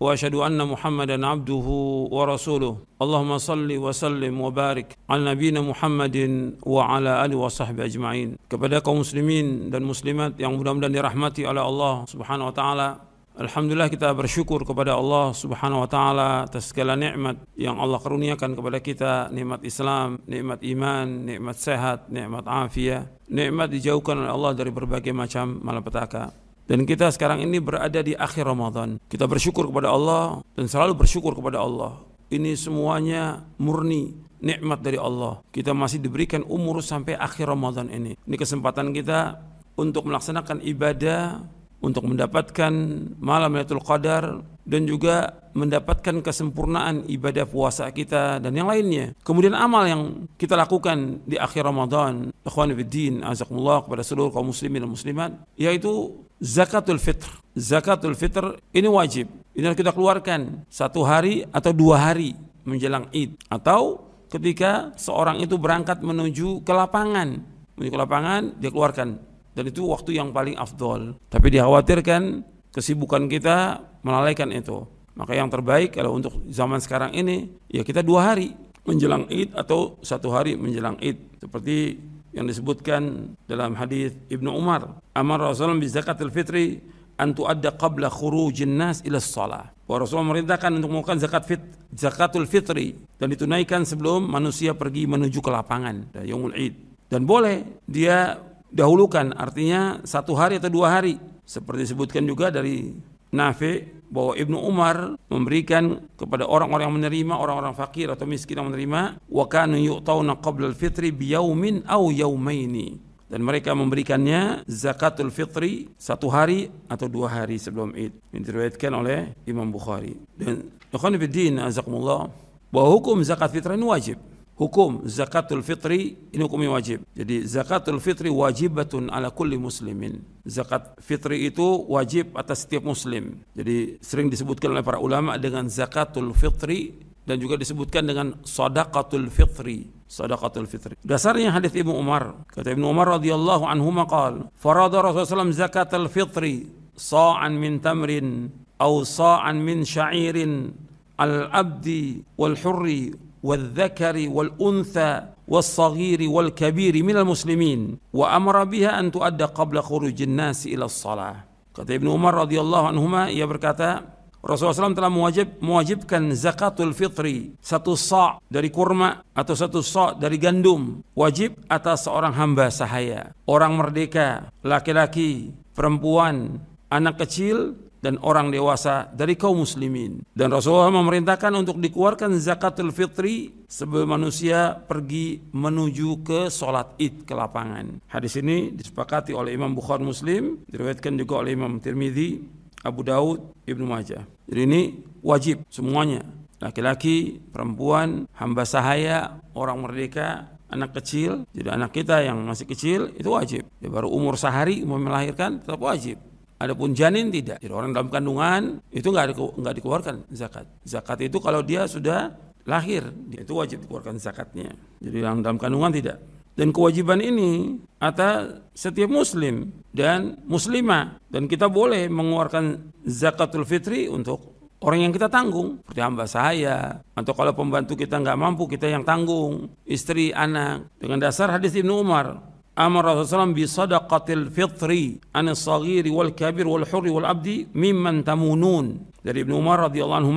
واشهد ان محمدا عبده ورسوله اللهم صل وسلم وبارك على نبينا محمد وعلى اله وصحبه ajma'in kepada kaum muslimin dan muslimat yang mudah-mudahan dirahmati oleh Allah Subhanahu wa taala Alhamdulillah kita bersyukur kepada Allah Subhanahu wa taala atas segala nikmat yang Allah karuniakan kepada kita, nikmat Islam, nikmat iman, nikmat sehat, nikmat afiat, nikmat dijauhkan oleh Allah dari berbagai macam malapetaka. Dan kita sekarang ini berada di akhir Ramadan. Kita bersyukur kepada Allah dan selalu bersyukur kepada Allah. Ini semuanya murni nikmat dari Allah. Kita masih diberikan umur sampai akhir Ramadan ini. Ini kesempatan kita untuk melaksanakan ibadah, untuk mendapatkan malam Lailatul Qadar dan juga mendapatkan kesempurnaan ibadah puasa kita dan yang lainnya. Kemudian amal yang kita lakukan di akhir Ramadan, ikhwan fillah, azakumullah kepada seluruh kaum muslimin dan muslimat, yaitu zakatul fitr. Zakatul fitr ini wajib. Ini harus kita keluarkan satu hari atau dua hari menjelang Id atau ketika seorang itu berangkat menuju ke lapangan. Menuju ke lapangan dia keluarkan dan itu waktu yang paling afdol. Tapi dikhawatirkan kesibukan kita melalaikan itu. Maka yang terbaik kalau untuk zaman sekarang ini ya kita dua hari menjelang Id atau satu hari menjelang Id seperti yang disebutkan dalam hadis Ibnu Umar amar Rasulullah bi zakatil fitri an tuadda qabla khurujin nas ila shalah wa Rasulullah memerintahkan untuk melakukan zakat fit zakatul fitri dan ditunaikan sebelum manusia pergi menuju ke lapangan yaumul id dan boleh dia dahulukan artinya satu hari atau dua hari. Seperti disebutkan juga dari Nafi bahwa Ibnu Umar memberikan kepada orang-orang yang menerima, orang-orang fakir atau miskin yang menerima, wa kanu yu'tauna qabla al-fitri biyaumin aw yaumaini. Dan mereka memberikannya zakatul fitri satu hari atau dua hari sebelum Id. Ini diriwayatkan oleh Imam Bukhari. Dan ikhwan fillah azakumullah bahwa hukum zakat fitrah ini wajib hukum zakatul fitri ini hukumnya wajib. Jadi zakatul fitri wajibatun ala kulli muslimin. Zakat fitri itu wajib atas setiap muslim. Jadi sering disebutkan oleh para ulama dengan zakatul fitri dan juga disebutkan dengan sadaqatul fitri. Sadaqatul fitri. Dasarnya hadis Ibnu Umar. Kata Ibnu Umar radhiyallahu anhu maqal, farada Rasulullah SAW zakatul fitri sa'an min tamrin atau sa'an min sya'irin al-abdi wal hurri والذكر والأنثى والصغير والكبير من المسلمين وأمر بها أن تؤدى قبل خروج الناس إلى الصلاة kata Ibnu Umar radhiyallahu anhuma ia berkata Rasulullah SAW telah mewajib, mewajibkan zakatul fitri satu sa' dari kurma atau satu sa' dari gandum wajib atas seorang hamba sahaya orang merdeka laki-laki perempuan anak kecil dan orang dewasa dari kaum muslimin. Dan Rasulullah memerintahkan untuk dikeluarkan zakatul fitri sebelum manusia pergi menuju ke sholat id ke lapangan. Hadis ini disepakati oleh Imam Bukhari Muslim, diriwayatkan juga oleh Imam Tirmidzi, Abu Daud, Ibnu Majah. Jadi ini wajib semuanya. Laki-laki, perempuan, hamba sahaya, orang merdeka, anak kecil. Jadi anak kita yang masih kecil itu wajib. Dia baru umur sehari mau melahirkan tetap wajib. Adapun janin tidak. Jadi orang dalam kandungan itu nggak nggak dikeluarkan zakat. Zakat itu kalau dia sudah lahir itu wajib dikeluarkan zakatnya. Jadi yang dalam kandungan tidak. Dan kewajiban ini atas setiap muslim dan muslimah dan kita boleh mengeluarkan zakatul fitri untuk orang yang kita tanggung seperti hamba saya atau kalau pembantu kita nggak mampu kita yang tanggung istri anak dengan dasar hadis Ibnu Umar amar Rasulullah bi sadaqatil fitri an saghir wal kabir wal hurri wal abdi mimman tamunun. Dari Ibnu Umar radhiyallahu anhu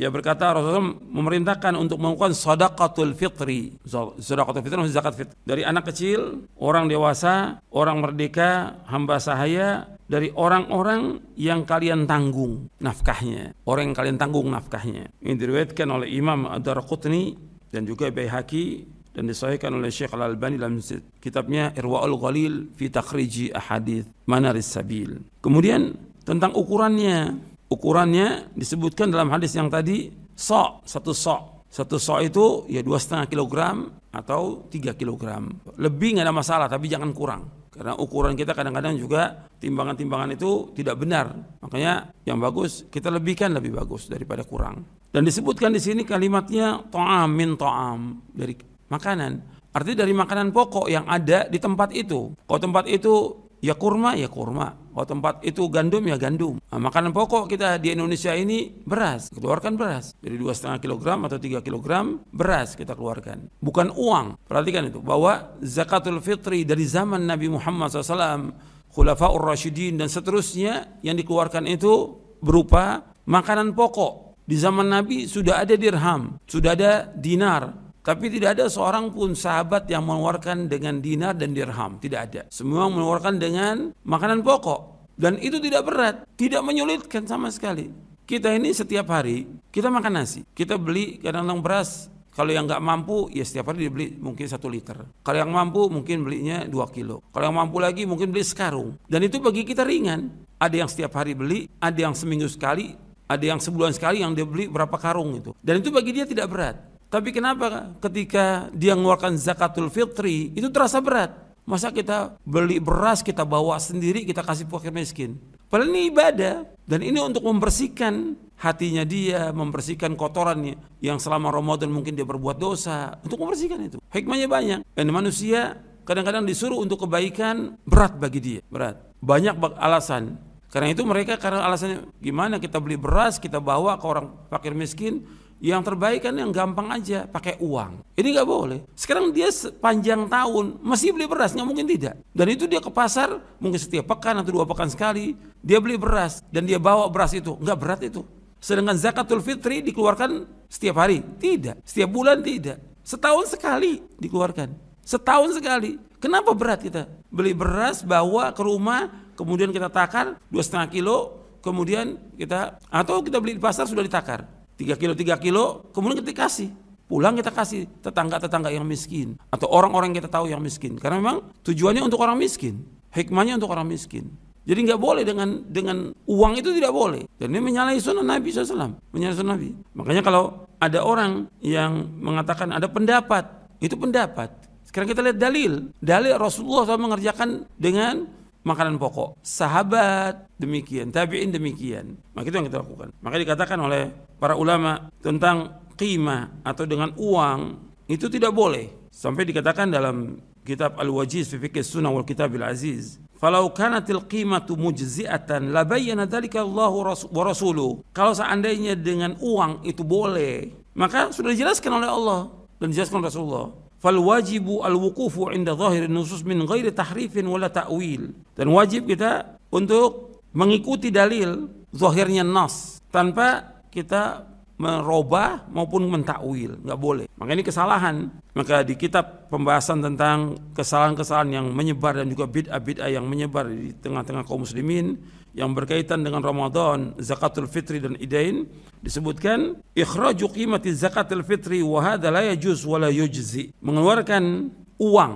ia berkata Rasulullah memerintahkan untuk melakukan sadaqatul fitri. Sadaqatul fitri maksudnya zakat fitri. Dari anak kecil, orang dewasa, orang merdeka, hamba sahaya, dari orang-orang yang kalian tanggung nafkahnya. Orang yang kalian tanggung nafkahnya. Ini diriwayatkan oleh Imam Ad-Darqutni dan juga Baihaqi dan disahihkan oleh Syekh Al-Albani dalam kitabnya Irwaul Ghalil fi takhriji ahadith Manaris Sabil. Kemudian tentang ukurannya, ukurannya disebutkan dalam hadis yang tadi so satu so satu so itu ya dua setengah kilogram atau tiga kilogram. Lebih nggak ada masalah tapi jangan kurang. Karena ukuran kita kadang-kadang juga timbangan-timbangan itu tidak benar. Makanya yang bagus kita lebihkan lebih bagus daripada kurang. Dan disebutkan di sini kalimatnya to'am min to'am dari makanan. Artinya dari makanan pokok yang ada di tempat itu. Kalau tempat itu ya kurma, ya kurma. Kalau tempat itu gandum, ya gandum. Nah, makanan pokok kita di Indonesia ini beras. Keluarkan beras. Jadi dua setengah kilogram atau tiga kilogram beras kita keluarkan. Bukan uang. Perhatikan itu. Bahwa zakatul fitri dari zaman Nabi Muhammad SAW, Khulafaur Rashidin dan seterusnya yang dikeluarkan itu berupa makanan pokok. Di zaman Nabi sudah ada dirham, sudah ada dinar, tapi tidak ada seorang pun sahabat yang mengeluarkan dengan dinar dan dirham. Tidak ada. Semua mengeluarkan dengan makanan pokok. Dan itu tidak berat. Tidak menyulitkan sama sekali. Kita ini setiap hari, kita makan nasi. Kita beli kadang-kadang beras. Kalau yang nggak mampu, ya setiap hari dibeli mungkin satu liter. Kalau yang mampu, mungkin belinya dua kilo. Kalau yang mampu lagi, mungkin beli sekarung. Dan itu bagi kita ringan. Ada yang setiap hari beli, ada yang seminggu sekali, ada yang sebulan sekali yang dia beli berapa karung itu. Dan itu bagi dia tidak berat. Tapi kenapa ketika dia mengeluarkan zakatul fitri itu terasa berat? Masa kita beli beras kita bawa sendiri kita kasih fakir miskin? Padahal ini ibadah dan ini untuk membersihkan hatinya dia, membersihkan kotorannya yang selama Ramadan mungkin dia berbuat dosa, untuk membersihkan itu. Hikmahnya banyak. Dan manusia kadang-kadang disuruh untuk kebaikan berat bagi dia, berat. Banyak alasan. Karena itu mereka karena alasannya gimana kita beli beras kita bawa ke orang fakir miskin yang terbaik kan yang gampang aja, pakai uang. Ini nggak boleh. Sekarang dia sepanjang tahun masih beli beras, nggak mungkin tidak. Dan itu dia ke pasar mungkin setiap pekan atau dua pekan sekali dia beli beras dan dia bawa beras itu, nggak berat itu. Sedangkan zakatul fitri dikeluarkan setiap hari, tidak. Setiap bulan tidak. Setahun sekali dikeluarkan. Setahun sekali. Kenapa berat kita? Beli beras, bawa ke rumah, kemudian kita takar dua setengah kilo, kemudian kita atau kita beli di pasar sudah ditakar 3 kilo 3 kilo kemudian kita kasih. Pulang kita kasih tetangga-tetangga yang miskin atau orang-orang kita tahu yang miskin. Karena memang tujuannya untuk orang miskin hikmahnya untuk orang miskin. Jadi nggak boleh dengan dengan uang itu tidak boleh. Dan ini menyalahi sunnah Nabi SAW menyalahi sunnah Nabi. Makanya kalau ada orang yang mengatakan ada pendapat itu pendapat. Sekarang kita lihat dalil. Dalil Rasulullah SAW mengerjakan dengan makanan pokok. Sahabat demikian, tabi'in demikian. Maka itu yang kita lakukan. Maka dikatakan oleh para ulama tentang qimah atau dengan uang itu tidak boleh. Sampai dikatakan dalam kitab Al-Wajiz fi Fiqh Sunnah wal Kitab Al-Aziz, "Falau kanatil qimatu mujzi'atan la bayyana dzalika Allah wa rasuluh." Kalau seandainya dengan uang itu boleh, maka sudah dijelaskan oleh Allah dan dijelaskan Rasulullah fal wajibu al wuqufu inda zahir nusus min ghairi tahrifin wala ta'wil dan wajib kita untuk mengikuti dalil zahirnya nas tanpa kita merubah maupun mentakwil nggak boleh maka ini kesalahan maka di kitab pembahasan tentang kesalahan-kesalahan yang menyebar dan juga bid'ah-bid'ah yang menyebar di tengah-tengah kaum muslimin yang berkaitan dengan Ramadan, zakatul fitri dan idain disebutkan ikhraju qimati zakatul fitri wa hadza la yajuz wa la yujzi. Mengeluarkan uang,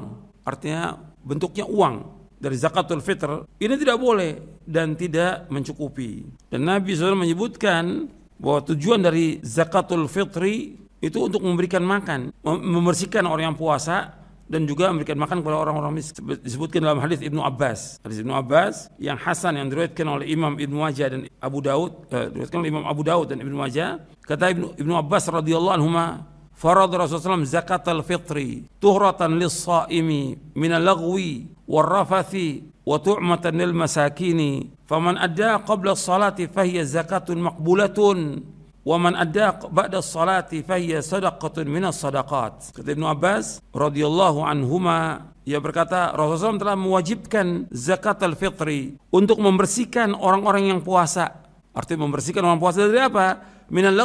artinya bentuknya uang dari zakatul fitr ini tidak boleh dan tidak mencukupi. Dan Nabi SAW menyebutkan bahwa tujuan dari zakatul fitri itu untuk memberikan makan, membersihkan orang yang puasa dan juga memberikan makan kepada orang-orang miskin. Disebutkan dalam hadis Ibnu Abbas. Hadis Ibnu Abbas yang Hasan yang diriwayatkan oleh Imam Ibnu Majah dan Abu Daud, eh, diriwayatkan oleh Imam Abu Daud dan Ibnu Majah, kata Ibnu Ibnu Abbas radhiyallahu anhu farad Rasulullah SAW zakat al-fitri tuhratan lis-saimi min al-laghwi wal-rafathi wa tu'matan lil masakini faman adda qabla as-salati fahiya zakatun maqbulatun wa man adda ba'da salati fahiya sadaqatun minas sadaqat. Kata Ibnu Abbas radhiyallahu anhuma ia berkata Rasulullah SAW telah mewajibkan zakat al-fitri untuk membersihkan orang-orang yang puasa. Artinya membersihkan orang puasa dari apa? Minal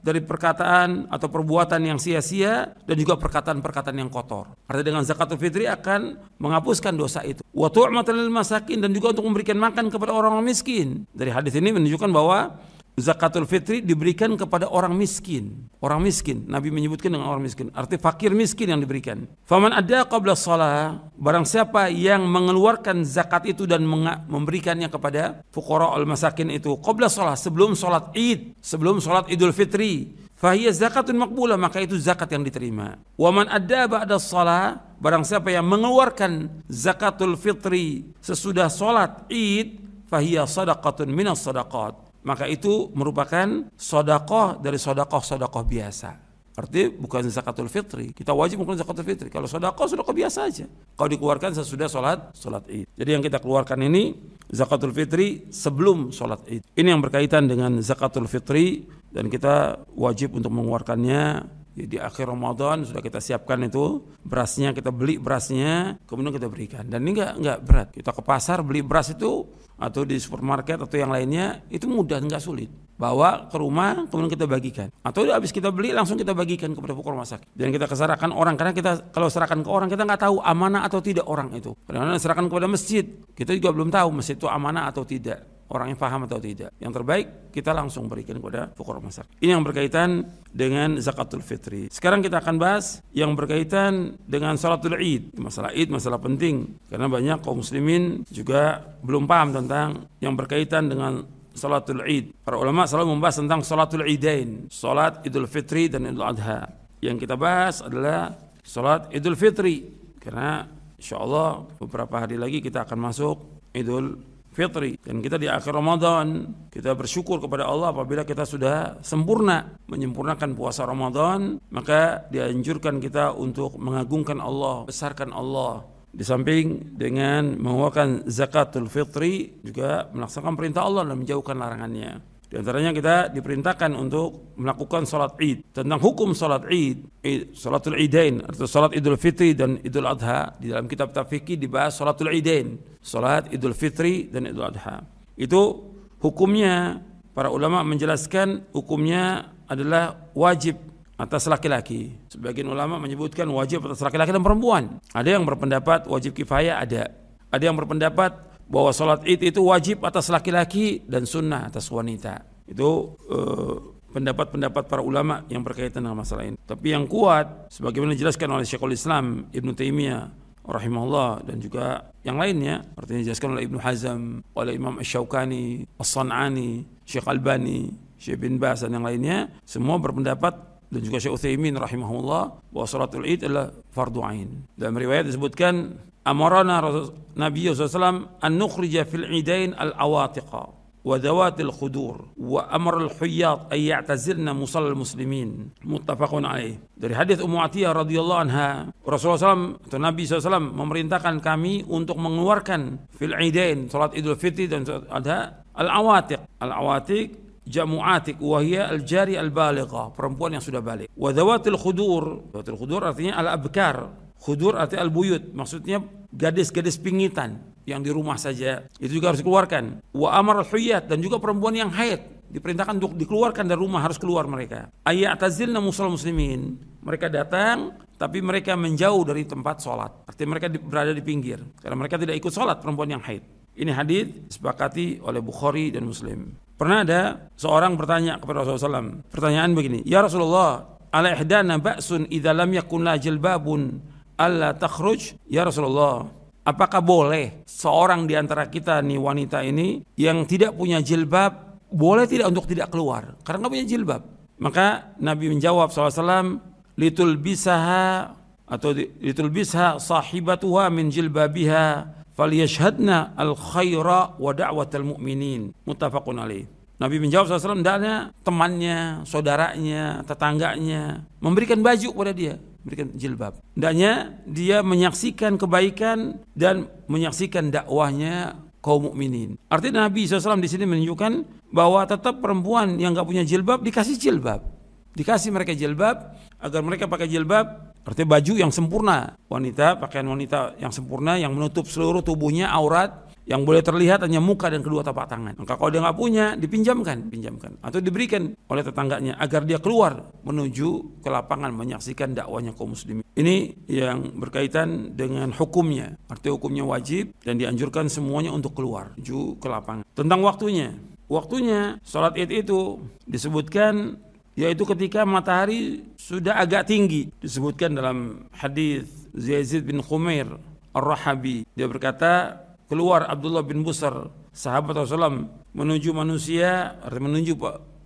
dari perkataan atau perbuatan yang sia-sia dan juga perkataan-perkataan yang kotor. Artinya dengan zakatul fitri akan menghapuskan dosa itu. Wa tu'matan masakin dan juga untuk memberikan makan kepada orang-orang miskin. Dari hadis ini menunjukkan bahwa zakatul fitri diberikan kepada orang miskin. Orang miskin, Nabi menyebutkan dengan orang miskin. Arti fakir miskin yang diberikan. Faman ada qabla salah, barang siapa yang mengeluarkan zakat itu dan memberikannya kepada fuqara al masakin itu qabla salah sebelum salat Id, sebelum salat Idul Fitri, Fahiyah zakatun makbulah maka itu zakat yang diterima. Waman ada ba'da salah barang siapa yang mengeluarkan zakatul fitri sesudah solat id fahiyah sadaqatun minas sadaqat maka itu merupakan sodakoh dari sodakoh sodakoh biasa. Artinya bukan zakatul fitri. Kita wajib mengeluarkan zakatul fitri. Kalau sodako, sodako biasa aja. Kalau dikeluarkan sesudah sholat, sholat id. Jadi yang kita keluarkan ini zakatul fitri sebelum sholat id. Ini yang berkaitan dengan zakatul fitri dan kita wajib untuk mengeluarkannya di akhir Ramadan sudah kita siapkan itu berasnya kita beli berasnya kemudian kita berikan dan ini enggak enggak berat kita ke pasar beli beras itu atau di supermarket atau yang lainnya itu mudah enggak sulit. Bawa ke rumah kemudian kita bagikan. Atau habis kita beli langsung kita bagikan kepada pokok rumah sakit. Dan kita keserahkan orang karena kita kalau serahkan ke orang kita nggak tahu amanah atau tidak orang itu. Karena serahkan kepada masjid. Kita juga belum tahu masjid itu amanah atau tidak orang yang paham atau tidak. Yang terbaik kita langsung berikan kepada fukara masak. Ini yang berkaitan dengan zakatul fitri. Sekarang kita akan bahas yang berkaitan dengan salatul id. Masalah id masalah penting karena banyak kaum muslimin juga belum paham tentang yang berkaitan dengan salatul id. Para ulama selalu membahas tentang salatul idain, salat idul fitri dan idul adha. Yang kita bahas adalah salat idul fitri karena insya Allah beberapa hari lagi kita akan masuk idul fitri dan kita di akhir Ramadan kita bersyukur kepada Allah apabila kita sudah sempurna menyempurnakan puasa Ramadan maka dianjurkan kita untuk mengagungkan Allah besarkan Allah di samping dengan mengeluarkan zakatul fitri juga melaksanakan perintah Allah dan menjauhkan larangannya di antaranya kita diperintahkan untuk melakukan sholat id. Tentang hukum sholat id, id sholatul idain atau sholat idul fitri dan idul adha. Di dalam kitab tafiki dibahas sholatul idain. Sholat idul fitri dan idul adha. Itu hukumnya para ulama menjelaskan hukumnya adalah wajib atas laki-laki. Sebagian ulama menyebutkan wajib atas laki-laki dan perempuan. Ada yang berpendapat wajib kifayah ada. Ada yang berpendapat bahwa sholat id itu wajib atas laki-laki dan sunnah atas wanita. Itu eh, pendapat-pendapat para ulama yang berkaitan dengan masalah ini. Tapi yang kuat, sebagaimana dijelaskan oleh Syekhul Islam Ibn Taimiyah rahimahullah dan juga yang lainnya, artinya dijelaskan oleh Ibnu Hazm, oleh Imam Asy-Syaukani, As-San'ani, Syekh Albani, Syekh bin Bas dan yang lainnya, semua berpendapat dan juga Syekh Utsaimin rahimahullah bahwa salatul Id adalah fardu ain. Dalam riwayat disebutkan amarana Nabi SAW an nukhrija fil idain al awatiqa wa amar al huyyat ay ya'tazilna musallal muslimin. Muttafaqun alaih. Dari hadis Ummu Atiyah radhiyallahu anha Rasulullah SAW atau Nabi SAW memerintahkan kami untuk mengeluarkan fil idain salat Idul Fitri dan ada al awatiq al awatiq jamu atik wahia al jari al baligha perempuan yang sudah balik. Wa dawatil khudur dawatil khudur artinya al abkar Khudur arti al-buyut, maksudnya gadis-gadis pingitan yang di rumah saja. Itu juga harus dikeluarkan. Wa amar al-huyat dan juga perempuan yang haid diperintahkan untuk dikeluarkan dari rumah harus keluar mereka. Ayat tazilna musal muslimin. Mereka datang tapi mereka menjauh dari tempat sholat. Artinya mereka berada di pinggir karena mereka tidak ikut sholat perempuan yang haid. Ini hadis disepakati oleh Bukhari dan Muslim. Pernah ada seorang bertanya kepada Rasulullah SAW. Pertanyaan begini, Ya Rasulullah, ala ihdana ba'sun idza lam yakun jilbabun Allah takhruj ya Rasulullah apakah boleh seorang di antara kita nih wanita ini yang tidak punya jilbab boleh tidak untuk tidak keluar? Karena nggak punya jilbab. Maka Nabi menjawab SAW litul bisaha atau litul bisha sahibatuha min jilbabiha falyashhadna al khaira wa da'watal mu'minin. Muttafaqun alaih. Nabi menjawab SAW, hendaknya temannya, saudaranya, tetangganya. Memberikan baju kepada dia berikan jilbab. Hendaknya dia menyaksikan kebaikan dan menyaksikan dakwahnya kaum mukminin. Artinya Nabi SAW di sini menunjukkan bahwa tetap perempuan yang nggak punya jilbab dikasih jilbab, dikasih mereka jilbab agar mereka pakai jilbab. Artinya baju yang sempurna, wanita pakaian wanita yang sempurna yang menutup seluruh tubuhnya aurat yang boleh terlihat hanya muka dan kedua tapak tangan. Maka kalau dia nggak punya, dipinjamkan, pinjamkan atau diberikan oleh tetangganya agar dia keluar menuju ke lapangan menyaksikan dakwanya kaum muslimin. Ini yang berkaitan dengan hukumnya. Arti hukumnya wajib dan dianjurkan semuanya untuk keluar menuju ke lapangan. Tentang waktunya, waktunya sholat id itu disebutkan yaitu ketika matahari sudah agak tinggi disebutkan dalam hadis Zaid bin Khumair Ar-Rahabi dia berkata keluar Abdullah bin Busar sahabat Rasulullah menuju manusia menuju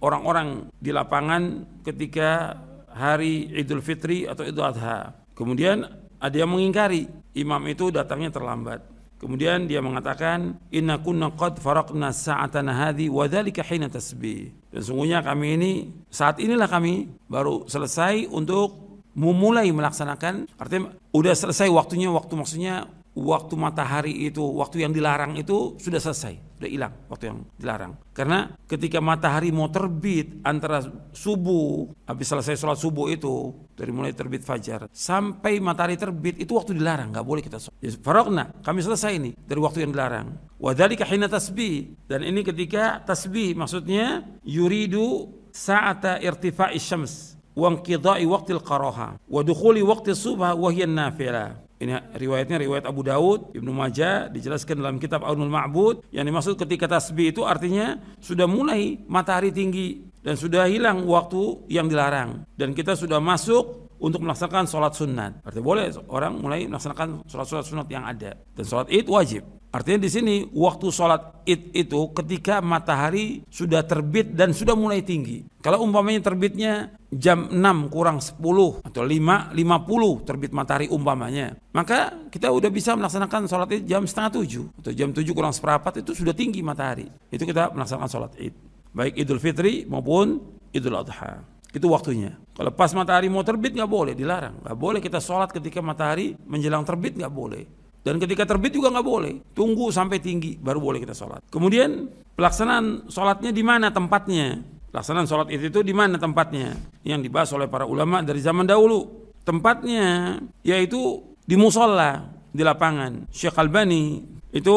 orang-orang di lapangan ketika hari Idul Fitri atau Idul Adha. Kemudian ada yang mengingkari imam itu datangnya terlambat. Kemudian dia mengatakan, Inna kunna qad faraqna sa'atana hadhi wa dhalika hina tasbih. Dan sungguhnya kami ini, saat inilah kami baru selesai untuk memulai melaksanakan, artinya udah selesai waktunya, waktu maksudnya waktu matahari itu, waktu yang dilarang itu sudah selesai, sudah hilang waktu yang dilarang. Karena ketika matahari mau terbit antara subuh, habis selesai sholat subuh itu, dari mulai terbit fajar, sampai matahari terbit itu waktu dilarang, nggak boleh kita sholat. Ya, farokna, kami selesai ini dari waktu yang dilarang. Wadhalika hina tasbih. Dan ini ketika tasbih, maksudnya yuridu sa'ata irtifa'i syams wa inqidai waqtil qaraha wa dukhuli waqti subha wa hiya nafilah ini riwayatnya riwayat Abu Daud, Ibnu Majah dijelaskan dalam kitab Aunul Ma'bud. Yang dimaksud ketika tasbih itu artinya sudah mulai matahari tinggi dan sudah hilang waktu yang dilarang dan kita sudah masuk untuk melaksanakan sholat sunat. Artinya boleh orang mulai melaksanakan sholat-sholat sunat yang ada dan sholat id wajib. Artinya di sini waktu sholat id itu ketika matahari sudah terbit dan sudah mulai tinggi. Kalau umpamanya terbitnya jam 6 kurang 10 atau 5, 50 terbit matahari umpamanya. Maka kita udah bisa melaksanakan sholat id jam setengah 7 atau jam 7 kurang seperempat itu sudah tinggi matahari. Itu kita melaksanakan sholat id. Baik idul fitri maupun idul adha. Itu waktunya. Kalau pas matahari mau terbit nggak boleh, dilarang. Nggak boleh kita sholat ketika matahari menjelang terbit nggak boleh. Dan ketika terbit juga nggak boleh. Tunggu sampai tinggi baru boleh kita sholat. Kemudian pelaksanaan sholatnya di mana tempatnya? Pelaksanaan sholat itu, itu di mana tempatnya? Yang dibahas oleh para ulama dari zaman dahulu. Tempatnya yaitu di musola di lapangan. Syekh Albani itu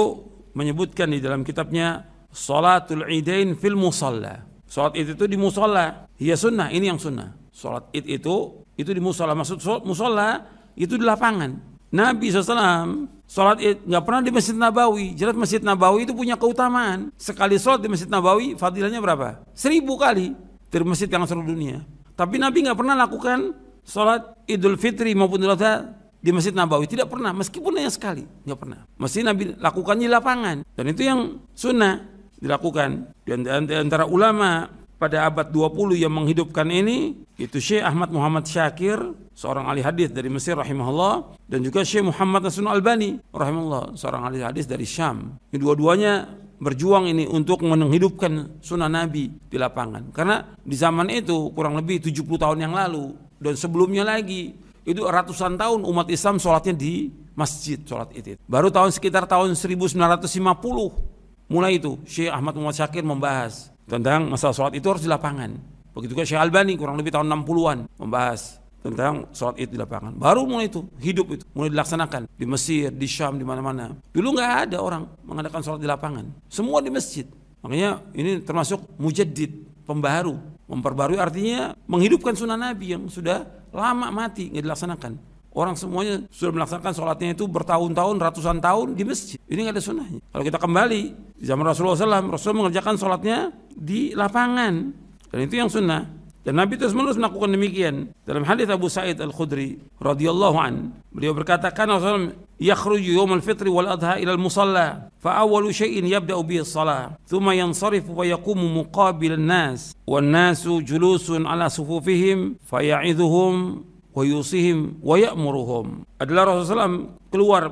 menyebutkan di dalam kitabnya Salatul Idain fil Musalla. Sholat itu itu di musola. Ya sunnah, ini yang sunnah. Sholat id itu itu di musola. Maksud musola itu di lapangan. Nabi SAW sholat id nggak pernah di Masjid Nabawi. Jelas Masjid Nabawi itu punya keutamaan. Sekali sholat di Masjid Nabawi, fadilahnya berapa? Seribu kali dari masjid yang seluruh dunia. Tapi Nabi nggak pernah lakukan sholat Idul Fitri maupun Idul Adha di Masjid Nabawi. Tidak pernah, meskipun hanya sekali. Nggak pernah. Mesti Nabi lakukan di lapangan. Dan itu yang sunnah dilakukan. Dan antara ulama pada abad 20 yang menghidupkan ini itu Syekh Ahmad Muhammad Syakir seorang ahli hadis dari Mesir rahimahullah dan juga Syekh Muhammad Hasan Albani rahimahullah seorang ahli hadis dari Syam. Dua-duanya berjuang ini untuk menghidupkan sunnah Nabi di lapangan. Karena di zaman itu kurang lebih 70 tahun yang lalu dan sebelumnya lagi itu ratusan tahun umat Islam sholatnya di masjid sholat itu. Baru tahun sekitar tahun 1950 mulai itu Syekh Ahmad Muhammad Syakir membahas tentang masalah sholat itu harus di lapangan. Begitu juga Syekh Albani kurang lebih tahun 60-an membahas tentang sholat itu di lapangan. Baru mulai itu hidup itu mulai dilaksanakan di Mesir, di Syam, di mana-mana. Dulu nggak ada orang mengadakan sholat di lapangan, semua di masjid. Makanya ini termasuk mujaddid, pembaru, memperbarui artinya menghidupkan sunnah Nabi yang sudah lama mati nggak dilaksanakan. Orang semuanya sudah melaksanakan sholatnya itu bertahun-tahun, ratusan tahun di masjid. Ini nggak ada sunnahnya. Kalau kita kembali di zaman Rasulullah SAW, Rasulullah mengerjakan sholatnya di lapangan. Dan itu yang sunnah. Dan Nabi terus menerus melakukan demikian. Dalam hadis Abu Sa'id Al-Khudri radhiyallahu an, beliau berkata, "Kan Rasulullah yakhruju yawm al-fitr wal adha ila al-musalla, fa awwalu shay'in yabda'u bihi as-salah, thumma yansarifu wa yaqumu muqabil an-nas, wan nasu julusun ala sufufihim, fa ya'idhuhum wa yusihim wa ya'muruhum. Adalah Rasulullah keluar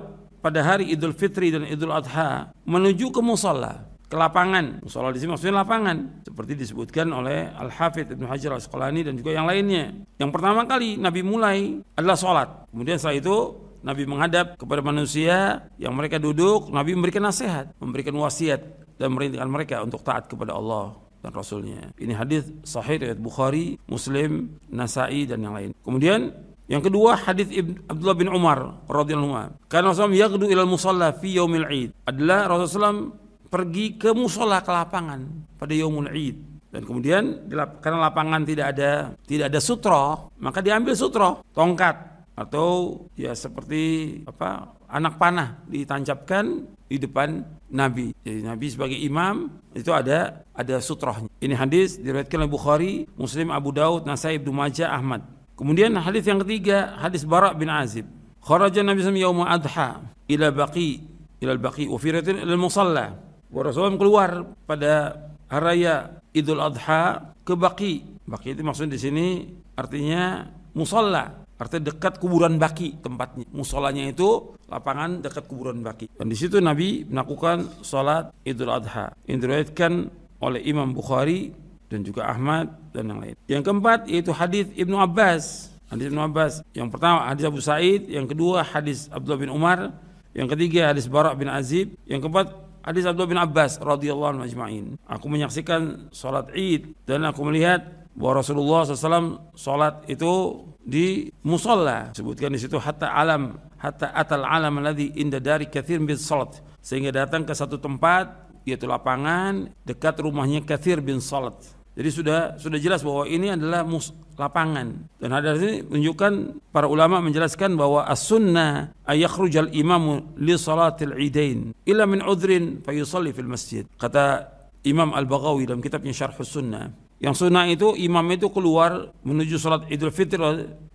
pada hari Idul Fitri dan Idul Adha menuju ke musalla, ke lapangan. Musalla di sini maksudnya lapangan, seperti disebutkan oleh Al Hafidh Ibnu Hajar Al Asqalani dan juga yang lainnya. Yang pertama kali Nabi mulai adalah sholat. Kemudian setelah itu Nabi menghadap kepada manusia yang mereka duduk, Nabi memberikan nasihat, memberikan wasiat dan merintahkan mereka untuk taat kepada Allah dan Rasulnya. Ini hadis sahih riwayat Bukhari, Muslim, Nasai dan yang lain. Kemudian yang kedua hadis Abdullah bin Umar radhiyallahu anhu. Karena Rasulullah yaghdu ilal musalla fi yaumil Id. Adalah Rasulullah pergi ke musola ke lapangan pada yaumul Id. Dan kemudian karena lapangan tidak ada tidak ada sutro, maka diambil sutro, tongkat atau ya seperti apa anak panah ditancapkan di depan Nabi. Jadi Nabi sebagai imam itu ada ada sutrohnya. Ini hadis diriwayatkan oleh Bukhari, Muslim, Abu Daud, Nasai, Ibnu Majah, Ahmad. Kemudian hadis yang ketiga, hadis Bara bin Azib. Kharaja Nabi SAW yaum adha ila baqi ila baqi wa fi ila musalla. Rasulullah keluar pada hari raya Idul Adha ke Baki. Baki itu maksud di sini artinya musola. Artinya dekat kuburan Baki tempatnya. Musolanya itu lapangan dekat kuburan Baki. Dan di situ Nabi melakukan sholat Idul Adha. Yang oleh Imam Bukhari dan juga Ahmad dan yang lain. Yang keempat yaitu hadis Ibnu Abbas. Hadis Ibnu Abbas. Yang pertama hadis Abu Said, yang kedua hadis Abdullah bin Umar, yang ketiga hadis Barak bin Azib, yang keempat hadis Abdullah bin Abbas radhiyallahu anhu. Aku menyaksikan salat Id dan aku melihat bahwa Rasulullah SAW salat itu di musola sebutkan di situ hatta alam hatta atal alam alladhi inda dari kathir bin salat. Sehingga datang ke satu tempat yaitu lapangan dekat rumahnya Kathir bin Salat. Jadi sudah sudah jelas bahwa ini adalah mus, lapangan. Dan hadis ini menunjukkan para ulama menjelaskan bahwa as-sunnah ayakhrujal imamu li salatil idain illa min udhrin fayusalli fil masjid. Kata Imam Al-Baghawi dalam kitabnya Syarh Sunnah yang sunnah itu imam itu keluar menuju salat Idul Fitri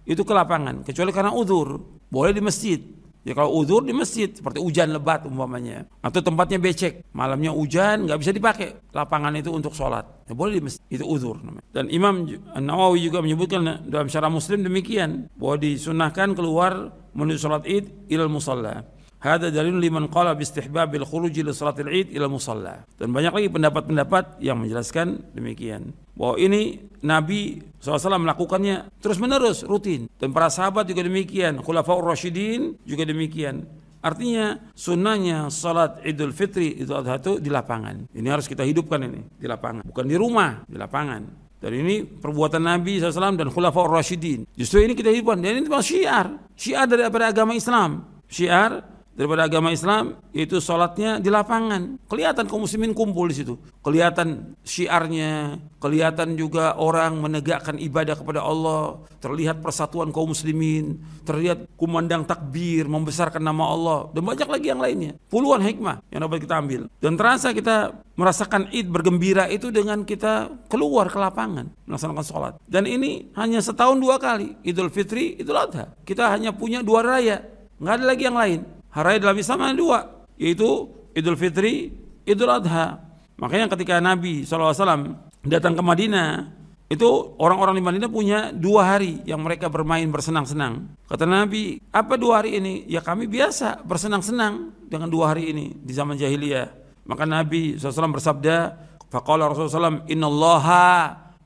itu ke lapangan kecuali karena udur boleh di masjid Ya kalau udur di masjid seperti hujan lebat umpamanya atau tempatnya becek, malamnya hujan nggak bisa dipakai lapangan itu untuk sholat. Ya boleh di masjid itu udur. Dan Imam Nawawi juga menyebutkan dalam syarah Muslim demikian bahwa disunahkan keluar menuju sholat id ilal musalla. Hada dalil liman qala bi istihbabil khuruj li salatil id ila musalla. Dan banyak lagi pendapat-pendapat yang menjelaskan demikian. Bahwa ini Nabi SAW melakukannya terus menerus rutin dan para sahabat juga demikian khulafaur rasyidin juga demikian Artinya sunnahnya salat Idul Fitri itu Adha itu di lapangan. Ini harus kita hidupkan ini di lapangan, bukan di rumah, di lapangan. Dan ini perbuatan Nabi SAW dan Khulafaur Rasyidin. Justru ini kita hidupkan. Dan ini syiar. Syiar daripada agama Islam. Syiar daripada agama Islam yaitu sholatnya di lapangan. Kelihatan kaum muslimin kumpul di situ. Kelihatan syiarnya, kelihatan juga orang menegakkan ibadah kepada Allah, terlihat persatuan kaum muslimin, terlihat kumandang takbir, membesarkan nama Allah dan banyak lagi yang lainnya. Puluhan hikmah yang dapat kita ambil. Dan terasa kita merasakan Id bergembira itu dengan kita keluar ke lapangan melaksanakan sholat. Dan ini hanya setahun dua kali, Idul Fitri, Idul Adha. Kita hanya punya dua raya, nggak ada lagi yang lain. Hari dalam Islam ada dua, yaitu Idul Fitri, Idul Adha. Makanya ketika Nabi SAW datang ke Madinah, itu orang-orang di Madinah punya dua hari yang mereka bermain bersenang-senang. Kata Nabi, apa dua hari ini? Ya kami biasa bersenang-senang dengan dua hari ini di zaman jahiliyah. Maka Nabi SAW bersabda, Faqala Rasulullah SAW, Inna Allaha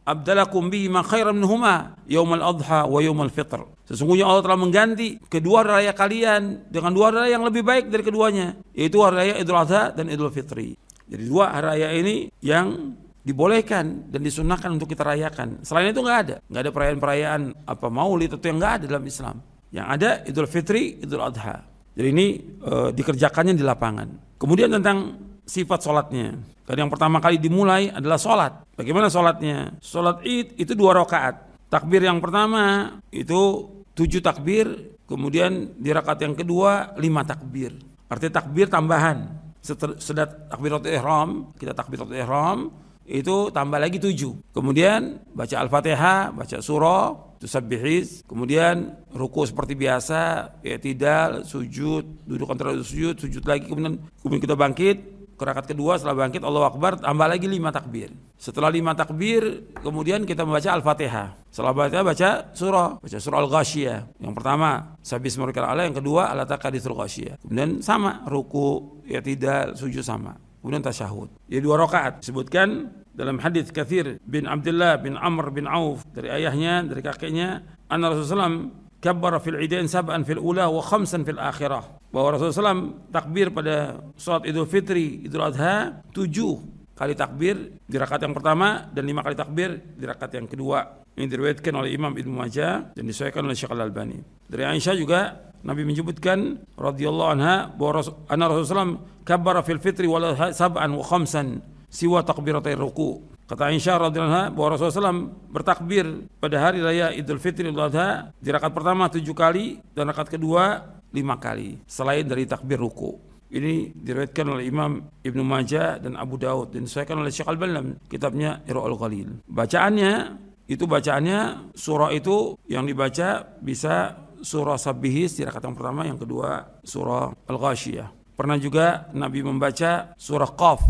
abdalakum bihi ma khairan minhuma yaumal adha wa yaumal fitr. Sesungguhnya Allah telah mengganti kedua raya kalian dengan dua raya yang lebih baik dari keduanya, yaitu hari raya Idul Adha dan Idul Fitri. Jadi dua hari raya ini yang dibolehkan dan disunahkan untuk kita rayakan. Selain itu nggak ada, nggak ada perayaan-perayaan apa maulid itu yang nggak ada dalam Islam. Yang ada Idul Fitri, Idul Adha. Jadi ini e, dikerjakannya di lapangan. Kemudian tentang sifat sholatnya. Dan yang pertama kali dimulai adalah sholat. Bagaimana sholatnya? Sholat id itu dua rakaat. Takbir yang pertama itu tujuh takbir, kemudian di rakaat yang kedua lima takbir. Artinya takbir tambahan. Setelah takbiratul ihram, kita takbiratul ihram, itu tambah lagi tujuh. Kemudian baca Al-Fatihah, baca surah, itu sabihis. Kemudian ruku seperti biasa, ya tidak, sujud, duduk antara sujud, sujud lagi, kemudian kemudian kita bangkit, rakaat kedua setelah bangkit Allah Akbar tambah lagi lima takbir. Setelah lima takbir kemudian kita membaca Al-Fatihah. Setelah baca baca surah, baca surah Al-Ghasyiyah. Yang pertama sabis mereka Allah, yang kedua ala taqadithul ghasyiyah. Kemudian sama ruku ya tidak sujud sama. Kemudian tasyahud. Ya dua rakaat disebutkan dalam hadis Kathir bin Abdullah bin Amr bin Auf dari ayahnya dari kakeknya anna Rasulullah kabbara fil idain sab'an fil ula wa khamsan fil akhirah. Bahwa Rasulullah SAW takbir pada salat Idul Fitri, Idul Adha tujuh kali takbir di rakaat yang pertama dan lima kali takbir di rakaat yang kedua. Ini diriwayatkan oleh Imam Ibnu Majah dan disesuaikan oleh Syekh Al-Albani. Dari Aisyah juga Nabi menyebutkan radhiyallahu anha bahwa anna Rasulullah kabbara fil fitri wal sab'an wa khamsan siwa takbiratai ruku Kata Aisyah radhiyallahu anha bahwa Rasulullah SAW bertakbir pada hari raya Idul Fitri Idul Adha di rakaat pertama tujuh kali dan rakaat kedua lima kali selain dari takbir ruku. Ini diriwayatkan oleh Imam Ibnu Majah dan Abu Daud dan disesuaikan oleh Syekh Al-Balam kitabnya Irwaul Ghalil. Bacaannya itu bacaannya surah itu yang dibaca bisa surah Sabihis di rakaat yang pertama, yang kedua surah Al-Ghasyiyah. Pernah juga Nabi membaca surah Qaf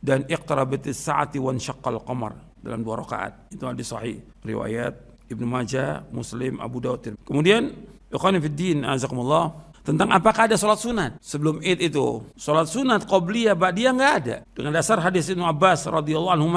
dan iqtarabatis saati wan syaqqal qamar dalam dua rakaat. Itu hadis sahih riwayat Ibnu Majah, Muslim, Abu Dawud. Kemudian ikhwan fillah azakumullah tentang apakah ada sholat sunat sebelum id itu sholat sunat qobliyah ba'diyah nggak ada dengan dasar hadis Ibnu Abbas radhiyallahu anhu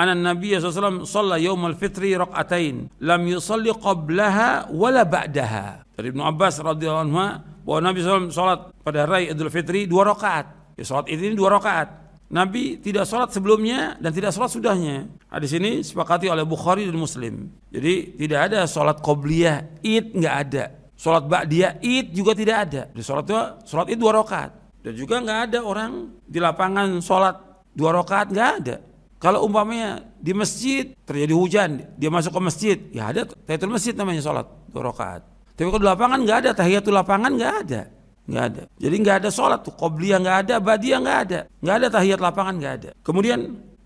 Anak Nabi SAW Salla yawmal fitri rak'atain Lam yusalli qablaha wala ba'daha Dari Ibnu Abbas radhiyallahu anhu bahwa Nabi SAW sholat pada hari Idul Fitri dua rakaat. Ya, sholat ini dua rakaat. Nabi tidak sholat sebelumnya dan tidak sholat sudahnya. Hadis ini sepakati oleh Bukhari dan Muslim. Jadi tidak ada sholat qobliyah, id nggak ada. Sholat ba'diyah, id juga tidak ada. Di sholat itu, sholat id dua rakaat. Dan juga nggak ada orang di lapangan sholat dua rakaat nggak ada. Kalau umpamanya di masjid terjadi hujan, dia masuk ke masjid, ya ada tahiyatul masjid namanya sholat dua rakaat. Tapi kalau di lapangan nggak ada tahiyatul lapangan nggak ada, nggak ada. Jadi nggak ada sholat tuh, qobliyah nggak ada, badiyah nggak ada, nggak ada tahiyat lapangan nggak ada. Kemudian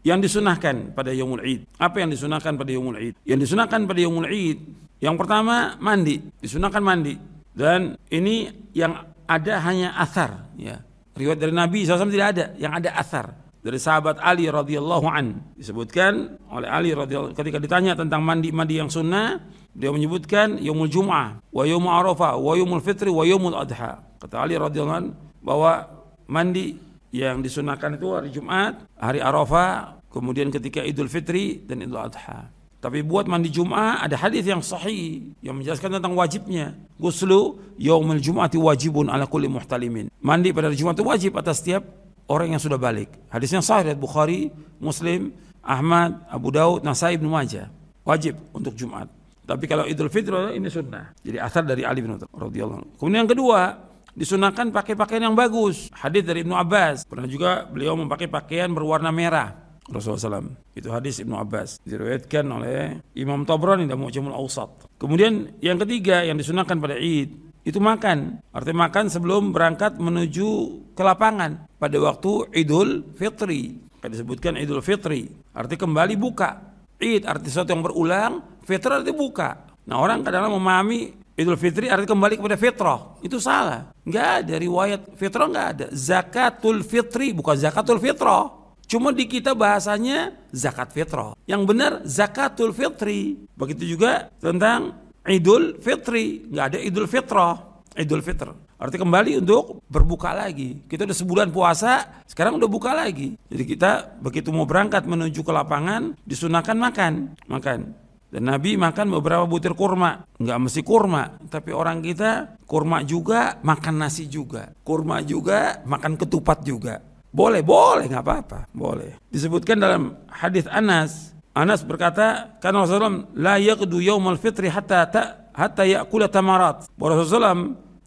yang disunahkan pada Yomul Id. Apa yang disunahkan pada Yomul Id? Yang disunahkan pada Yomul Id, yang pertama mandi, disunahkan mandi. Dan ini yang ada hanya asar, ya. Riwayat dari Nabi SAW tidak ada, yang ada asar. Dari sahabat Ali radhiyallahu an. Disebutkan oleh Ali radhiyallahu ketika ditanya tentang mandi-mandi yang sunnah dia menyebutkan yaumul jum'ah wa yaumul arafah wa fitri wa adha. Kata Ali radhiyallahu an bahwa mandi yang disunahkan itu hari Jumat hari Arafah kemudian ketika Idul Fitri dan Idul Adha tapi buat mandi Jum'ah ada hadis yang sahih yang menjelaskan tentang wajibnya. Guslu yaumul Jum'ati wajibun ala kulli muhtalimin. Mandi pada hari Jumat itu wajib atas setiap orang yang sudah balik. Hadisnya sahih dari Bukhari, Muslim, Ahmad, Abu Daud, Nasai, Ibnu Majah. Wajib untuk Jumat. Tapi kalau Idul Fitri ini sunnah. Jadi asal dari Ali bin Thalib Kemudian yang kedua, disunahkan pakai pakaian yang bagus. Hadis dari Ibnu Abbas. Pernah juga beliau memakai pakaian berwarna merah. Rasulullah SAW. Itu hadis Ibnu Abbas. Diriwayatkan oleh Imam Tabrani dan Mu'jamul Awsat. Kemudian yang ketiga yang disunahkan pada Id itu makan. Artinya makan sebelum berangkat menuju ke lapangan pada waktu Idul Fitri. Kan disebutkan Idul Fitri. Arti kembali buka. Id arti sesuatu yang berulang, fitr arti buka. Nah orang kadang-kadang memahami Idul Fitri arti kembali kepada fitrah. Itu salah. Enggak ada riwayat fitrah enggak ada. Zakatul Fitri bukan zakatul fitrah. Cuma di kita bahasanya zakat fitrah. Yang benar zakatul fitri. Begitu juga tentang Idul Fitri, nggak ada Idul Fitrah, Idul Fitr. Arti kembali untuk berbuka lagi. Kita udah sebulan puasa, sekarang udah buka lagi. Jadi kita begitu mau berangkat menuju ke lapangan, disunahkan makan, makan. Dan Nabi makan beberapa butir kurma. Nggak mesti kurma, tapi orang kita kurma juga, makan nasi juga. Kurma juga, makan ketupat juga. Boleh, boleh, nggak apa-apa, boleh. Disebutkan dalam hadis Anas, Anas berkata, karena Rasulullah la yaqdu yaumal fitri hatta ta, hatta ya'kula tamarat. Rasulullah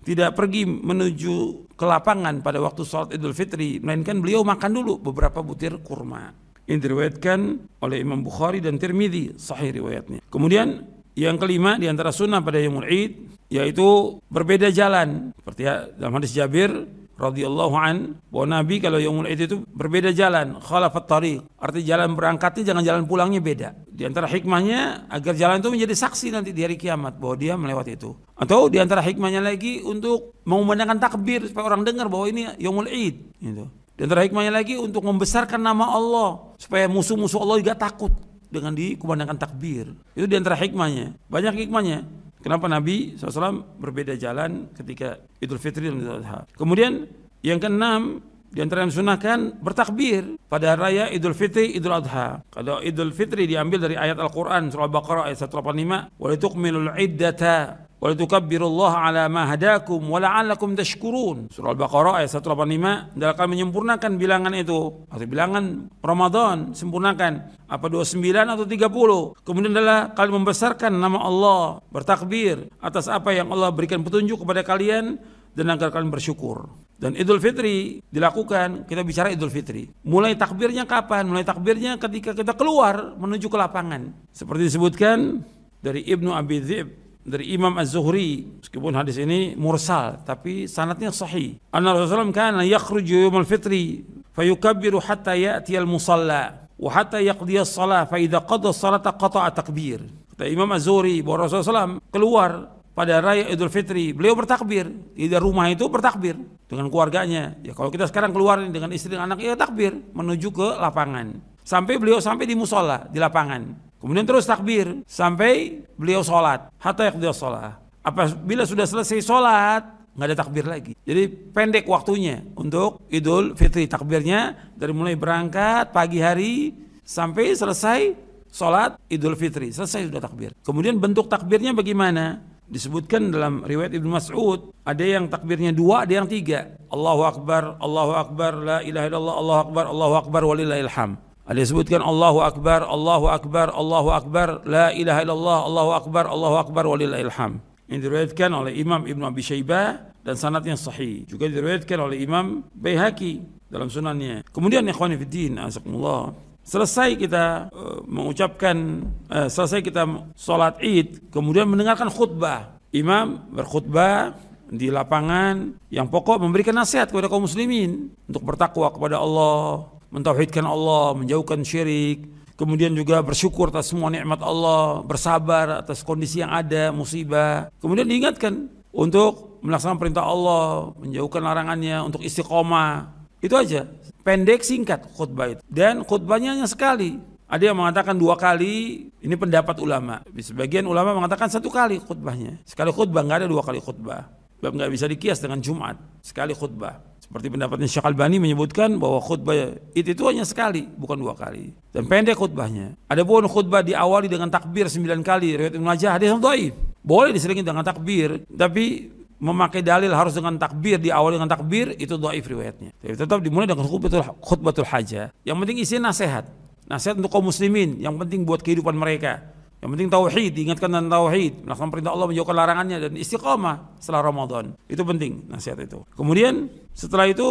tidak pergi menuju ke lapangan pada waktu sholat Idul Fitri, melainkan beliau makan dulu beberapa butir kurma. Ini diriwayatkan oleh Imam Bukhari dan Tirmidzi, sahih riwayatnya. Kemudian yang kelima di antara sunnah pada Yaumul Id yaitu berbeda jalan. Seperti dalam hadis Jabir, radhiyallahu an bahwa Nabi kalau yaumul id itu berbeda jalan, khalafat tariq. Arti jalan berangkatnya jangan jalan pulangnya beda. Di antara hikmahnya agar jalan itu menjadi saksi nanti di hari kiamat bahwa dia melewati itu. Atau di antara hikmahnya lagi untuk mengumandangkan takbir supaya orang dengar bahwa ini yaumul id gitu. Di antara hikmahnya lagi untuk membesarkan nama Allah supaya musuh-musuh Allah juga takut dengan dikumandangkan takbir. Itu di antara hikmahnya. Banyak hikmahnya. Kenapa Nabi SAW berbeda jalan ketika Idul Fitri dan Idul Adha. Kemudian yang keenam di antara yang sunahkan bertakbir pada raya Idul Fitri, Idul Adha. Kalau Idul Fitri diambil dari ayat Al-Quran surah Al-Baqarah ayat 185, "Walitukmilul iddata Walitukabbirullaha ala ma hadakum wa la'allakum tashkurun. Surah Al-Baqarah ayat 185 dan akan menyempurnakan bilangan itu atau bilangan Ramadan sempurnakan apa 29 atau 30. Kemudian adalah kalian membesarkan nama Allah, bertakbir atas apa yang Allah berikan petunjuk kepada kalian dan agar kalian bersyukur. Dan Idul Fitri dilakukan, kita bicara Idul Fitri. Mulai takbirnya kapan? Mulai takbirnya ketika kita keluar menuju ke lapangan. Seperti disebutkan dari Ibnu Abi Dzib dari Imam Az-Zuhri meskipun hadis ini mursal tapi sanatnya sahih anna Rasulullah kana yakhruju yawm al-fitri fayukabbiru hatta ya'ti al-musalla wa hatta yaqdi as-salah fa idza qada as-salata qata'a takbir kata Imam Az-Zuhri bahwa Rasulullah keluar pada raya Idul Fitri, beliau bertakbir. Di rumah itu bertakbir dengan keluarganya. Ya kalau kita sekarang keluar dengan istri dan anak ya takbir menuju ke lapangan. Sampai beliau sampai di musola di lapangan. Kemudian terus takbir sampai beliau sholat. Hatta dia sholat. Apabila sudah selesai sholat, nggak ada takbir lagi. Jadi pendek waktunya untuk Idul Fitri takbirnya dari mulai berangkat pagi hari sampai selesai sholat Idul Fitri selesai sudah takbir. Kemudian bentuk takbirnya bagaimana? Disebutkan dalam riwayat Ibnu Mas'ud ada yang takbirnya dua, ada yang tiga. Allahu Akbar, Allahu Akbar, la ilaha illallah, Allahu Akbar, Allahu Akbar, walillahilham. Ada disebutkan Allahu Akbar, Allahu Akbar, Allahu Akbar, la ilaha illallah, Allahu Akbar, Allahu Akbar, walillahilham. Ini diriwayatkan oleh Imam Ibnu Abi Syaibah dan sanadnya sahih. Juga diriwayatkan oleh Imam Baihaqi dalam sunannya. Kemudian ikhwan fillah, asakumullah. Selesai kita uh, mengucapkan uh, selesai kita sholat Id, kemudian mendengarkan khutbah. Imam berkhutbah di lapangan yang pokok memberikan nasihat kepada kaum muslimin untuk bertakwa kepada Allah, mentauhidkan Allah, menjauhkan syirik, kemudian juga bersyukur atas semua nikmat Allah, bersabar atas kondisi yang ada, musibah. Kemudian diingatkan untuk melaksanakan perintah Allah, menjauhkan larangannya, untuk istiqomah. Itu aja. Pendek singkat khutbah itu. Dan khutbahnya hanya sekali. Ada yang mengatakan dua kali, ini pendapat ulama. Sebagian ulama mengatakan satu kali khutbahnya. Sekali khutbah, nggak ada dua kali khutbah. Sebab nggak bisa dikias dengan Jumat. Sekali khutbah. Seperti pendapatnya Syekh Albani menyebutkan bahwa khutbah itu, itu hanya sekali, bukan dua kali. Dan pendek khutbahnya. Ada pun khutbah diawali dengan takbir sembilan kali. Riwayat Ibnu Majah hadis dhaif. Boleh diselingi dengan takbir, tapi memakai dalil harus dengan takbir diawali dengan takbir itu dhaif riwayatnya. Tapi tetap dimulai dengan khutbatul khutbatul hajah. Yang penting isinya nasihat. Nasihat untuk kaum muslimin, yang penting buat kehidupan mereka. Yang penting tauhid, diingatkan tentang tauhid, melakukan perintah Allah menjauhkan larangannya dan istiqamah setelah Ramadan. Itu penting nasihat itu. Kemudian setelah itu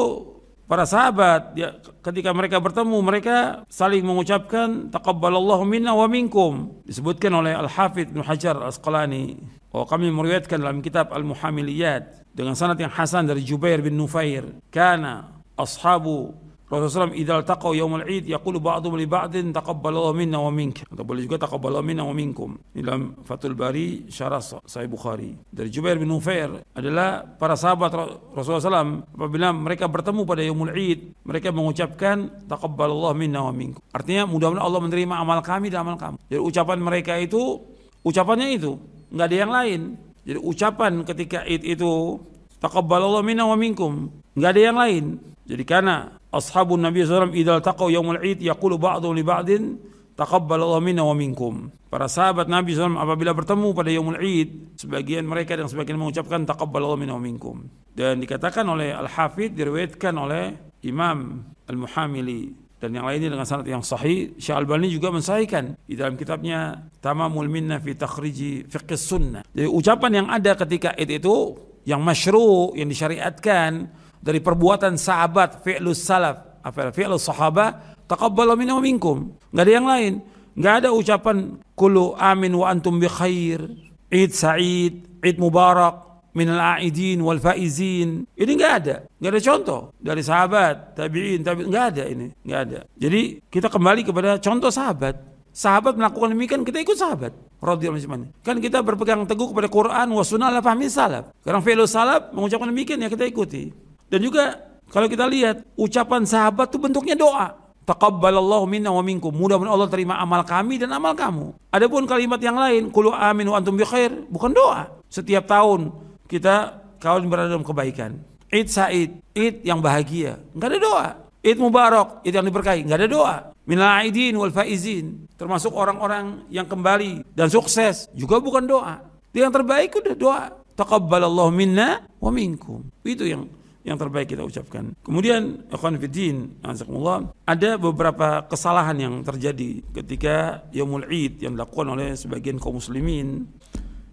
para sahabat ya, ketika mereka bertemu mereka saling mengucapkan taqabbalallahu minna wa minkum disebutkan oleh Al Hafidh Ibnu Hajar Al Asqalani bahwa kami meriwayatkan dalam kitab Al Muhamiliyat dengan sanad yang hasan dari Jubair bin Nufair kana ashabu Rasulullah SAW idza taqaw yaumul id yaqulu ba'dhum li ba'din taqabbalallahu minna wa mink atau boleh juga taqabbalallahu minna wa minkum. Dalam Fathul Bari syarah Sahih Bukhari. Dari Jubair bin Nufair adalah para sahabat Rasulullah SAW apabila mereka bertemu pada yaumul id mereka mengucapkan taqabbalallahu minna wa minkum. Artinya mudah-mudahan Allah menerima amal kami dan amal kamu. Jadi ucapan mereka itu ucapannya itu nggak ada yang lain. Jadi ucapan ketika id itu taqabbalallahu minna wa minkum nggak ada yang lain jadi karena ashabun Nabi SAW idal taqaw yaumul id yaqulu ba'du li ba'din taqabbalallahu minna wa minkum. Para sahabat Nabi SAW apabila bertemu pada yaumul id, sebagian mereka dan sebagian mengucapkan taqabbalallahu minna wa minkum. Dan dikatakan oleh Al-Hafidh diriwayatkan oleh Imam Al-Muhamili dan yang lainnya dengan sanad yang sahih Syekh Albani juga mensahihkan di dalam kitabnya Tamamul Minna fi Takhriji Fiqh Sunnah. Jadi ucapan yang ada ketika id itu yang masyru yang disyariatkan dari perbuatan sahabat fi'lus salaf apa fi'lus sahaba taqabbala minna wa minkum. Enggak ada yang lain. Enggak ada ucapan kullu amin wa antum bi khair id sa'id id mubarak min al-aidin wal faizin. Ini enggak ada. Enggak ada contoh dari sahabat tabi'in tabi'in enggak ada ini. Enggak ada. Jadi kita kembali kepada contoh sahabat. Sahabat melakukan demikian kita ikut sahabat kan kita berpegang teguh kepada Quran wa sunnah la fahmi salaf sekarang fi'lus salaf mengucapkan demikian ya kita ikuti dan juga kalau kita lihat ucapan sahabat itu bentuknya doa. Taqabbalallahu minna wa minkum. Mudah-mudahan Allah terima amal kami dan amal kamu. Adapun kalimat yang lain, qulu amin wa antum bi khair, bukan doa. Setiap tahun kita kawin berada dalam kebaikan. Id Said, Id yang bahagia. Enggak ada doa. Id Mubarak, Id yang diberkahi. Enggak ada doa. Minal aidin wal faizin. Termasuk orang-orang yang kembali dan sukses. Juga bukan doa. Yang terbaik udah doa. Taqabbalallahu minna wa minkum. Itu yang yang terbaik kita ucapkan. Kemudian ikhwan fiddin, ada beberapa kesalahan yang terjadi ketika Yaumul Id yang dilakukan oleh sebagian kaum muslimin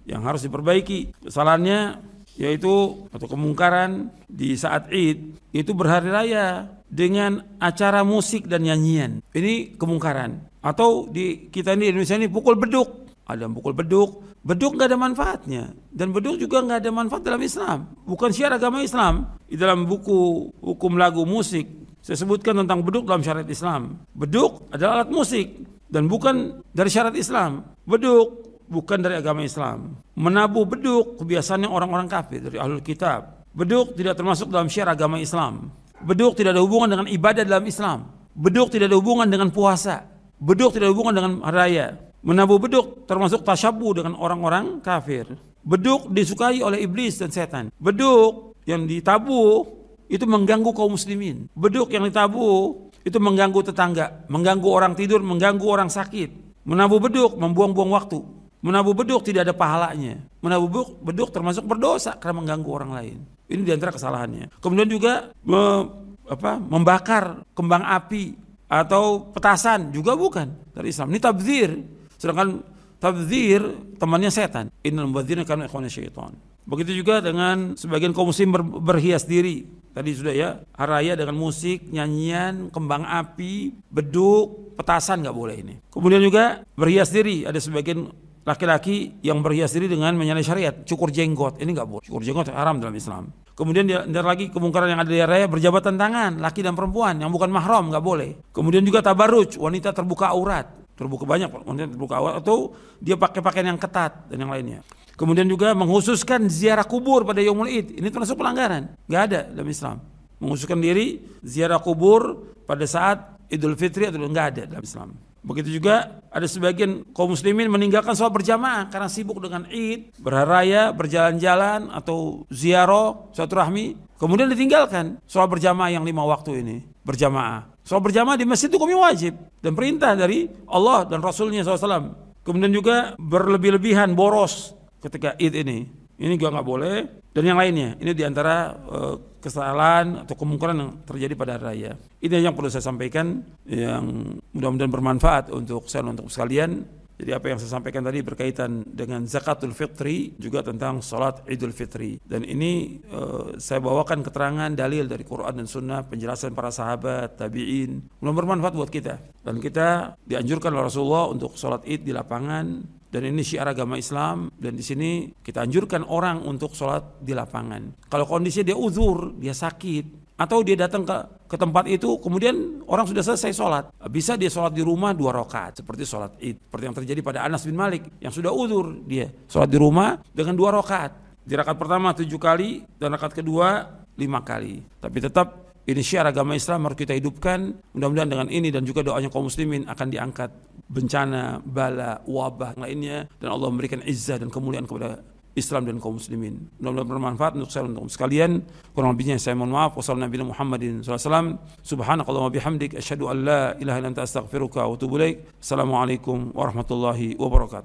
yang harus diperbaiki. Kesalahannya yaitu atau kemungkaran di saat Id itu berhari raya dengan acara musik dan nyanyian. Ini kemungkaran. Atau di kita ini Indonesia ini pukul beduk. Ada pukul beduk, Beduk nggak ada manfaatnya dan beduk juga nggak ada manfaat dalam Islam. Bukan syiar agama Islam. Di dalam buku hukum lagu musik saya sebutkan tentang beduk dalam syariat Islam. Beduk adalah alat musik dan bukan dari syariat Islam. Beduk bukan dari agama Islam. Menabuh beduk kebiasaannya orang-orang kafir dari ahlul kitab. Beduk tidak termasuk dalam syiar agama Islam. Beduk tidak ada hubungan dengan ibadah dalam Islam. Beduk tidak ada hubungan dengan puasa. Beduk tidak ada hubungan dengan raya. Menabuh beduk termasuk tasyabuh dengan orang-orang kafir. Beduk disukai oleh iblis dan setan. Beduk yang ditabuh itu mengganggu kaum muslimin. Beduk yang ditabuh itu mengganggu tetangga, mengganggu orang tidur, mengganggu orang sakit. Menabuh beduk membuang-buang waktu. Menabuh beduk tidak ada pahalanya. Menabuh beduk, beduk termasuk berdosa karena mengganggu orang lain. Ini di antara kesalahannya. Kemudian juga me, apa, membakar kembang api atau petasan juga bukan dari Islam. Ini tabzir. Sedangkan tabzir temannya setan. Innal mubadzirina kanu ikhwana syaitan. Begitu juga dengan sebagian kaum muslim ber, berhias diri. Tadi sudah ya, haraya dengan musik, nyanyian, kembang api, beduk, petasan nggak boleh ini. Kemudian juga berhias diri. Ada sebagian laki-laki yang berhias diri dengan menyalahi syariat, cukur jenggot. Ini nggak boleh. Cukur jenggot haram dalam Islam. Kemudian dia, lagi kemungkaran yang ada di raya berjabatan tangan, laki dan perempuan yang bukan mahram nggak boleh. Kemudian juga tabaruj, wanita terbuka aurat terbuka banyak wanita terbuka aurat atau dia pakai pakaian yang ketat dan yang lainnya. Kemudian juga menghususkan ziarah kubur pada Yaumul Id. Ini termasuk pelanggaran. Gak ada dalam Islam. Menghususkan diri ziarah kubur pada saat Idul Fitri atau enggak ada dalam Islam. Begitu juga ada sebagian kaum muslimin meninggalkan sholat berjamaah karena sibuk dengan id, berharaya, berjalan-jalan atau ziarah, suatu rahmi. Kemudian ditinggalkan sholat berjamaah yang lima waktu ini, berjamaah. Sholat berjamaah di masjid itu kami wajib dan perintah dari Allah dan Rasulnya SAW. Kemudian juga berlebih-lebihan, boros ketika id ini. Ini juga nggak boleh dan yang lainnya. Ini di antara uh, kesalahan atau kemungkinan yang terjadi pada raya. Ini yang perlu saya sampaikan yang mudah-mudahan bermanfaat untuk saya untuk sekalian. Jadi apa yang saya sampaikan tadi berkaitan dengan zakatul fitri juga tentang salat idul fitri. Dan ini uh, saya bawakan keterangan dalil dari Quran dan Sunnah, penjelasan para sahabat, tabi'in. Mudah bermanfaat buat kita. Dan kita dianjurkan oleh Rasulullah untuk salat id di lapangan dan ini syiar agama Islam dan di sini kita anjurkan orang untuk sholat di lapangan. Kalau kondisi dia uzur, dia sakit, atau dia datang ke, ke tempat itu kemudian orang sudah selesai sholat. Bisa dia sholat di rumah dua rakaat seperti sholat id. Seperti yang terjadi pada Anas bin Malik yang sudah uzur dia sholat di rumah dengan dua rakaat. Di rakaat pertama tujuh kali dan rakaat kedua lima kali. Tapi tetap ini syiar agama Islam harus kita hidupkan. Mudah-mudahan dengan ini dan juga doanya kaum muslimin akan diangkat bencana, bala, wabah lainnya dan Allah memberikan izzah dan kemuliaan kepada Islam dan kaum muslimin. Mudah-mudahan bermanfaat untuk saya untuk sekalian. Kurang lebihnya saya mohon maaf. Wassalamualaikum Muhammadin SAW. Subhanakallah wa bihamdik. Asyhadu an la ilaha illa anta astaghfiruka wa atubu ilaik. Assalamualaikum warahmatullahi wabarakatuh.